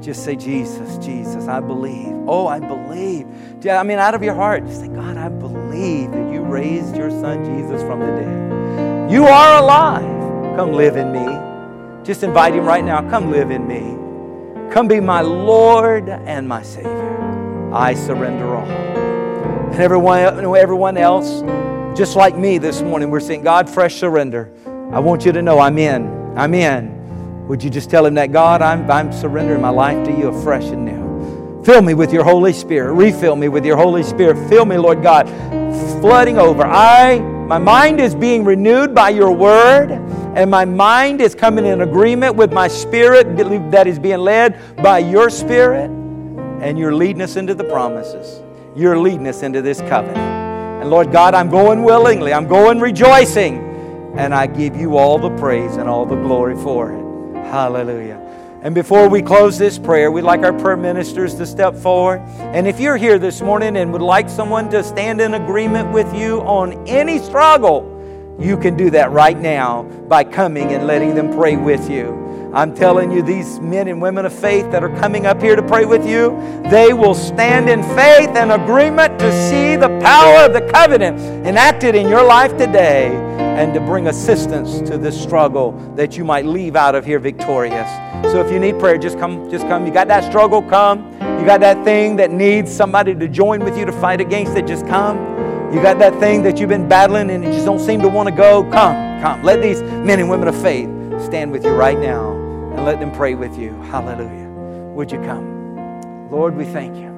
A: just say, Jesus, Jesus, I believe. Oh, I believe. I mean, out of your heart, just say, God, I believe that you raised your son Jesus from the dead. You are alive. Come live in me. Just invite him right now. Come live in me. Come be my Lord and my Savior. I surrender all. And everyone, everyone else, just like me this morning, we're saying, God, fresh surrender. I want you to know I'm in. I'm in. Would you just tell him that, God, I'm, I'm surrendering my life to you afresh and new? Fill me with your Holy Spirit. Refill me with your Holy Spirit. Fill me, Lord God, flooding over. I, my mind is being renewed by your word, and my mind is coming in agreement with my spirit that is being led by your spirit, and you're leading us into the promises. You're leading us into this covenant. And Lord God, I'm going willingly, I'm going rejoicing, and I give you all the praise and all the glory for it. Hallelujah. And before we close this prayer, we'd like our prayer ministers to step forward. And if you're here this morning and would like someone to stand in agreement with you on any struggle, you can do that right now by coming and letting them pray with you. I'm telling you, these men and women of faith that are coming up here to pray with you, they will stand in faith and agreement to see the power of the covenant enacted in your life today and to bring assistance to this struggle that you might leave out of here victorious. So if you need prayer, just come, just come. You got that struggle, come. You got that thing that needs somebody to join with you to fight against it, just come. You got that thing that you've been battling and you just don't seem to want to go, come, come. Let these men and women of faith stand with you right now and let them pray with you. Hallelujah. Would you come? Lord, we thank you.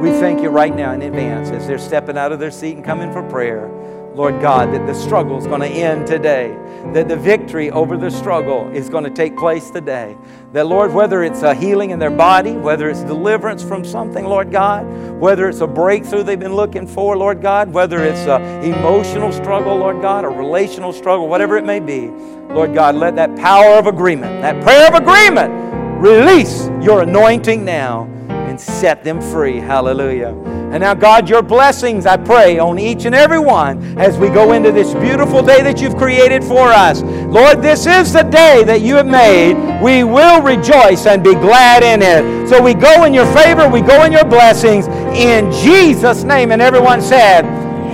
A: We thank you right now in advance as they're stepping out of their seat and coming for prayer. Lord God, that the struggle is going to end today, that the victory over the struggle is going to take place today. That, Lord, whether it's a healing in their body, whether it's deliverance from something, Lord God, whether it's a breakthrough they've been looking for, Lord God, whether it's an emotional struggle, Lord God, a relational struggle, whatever it may be, Lord God, let that power of agreement, that prayer of agreement, release your anointing now and set them free. Hallelujah. And now, God, your blessings, I pray, on each and every one as we go into this beautiful day that you've created for us. Lord, this is the day that you have made. We will rejoice and be glad in it. So we go in your favor, we go in your blessings in Jesus' name. And everyone said,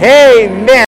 A: Amen.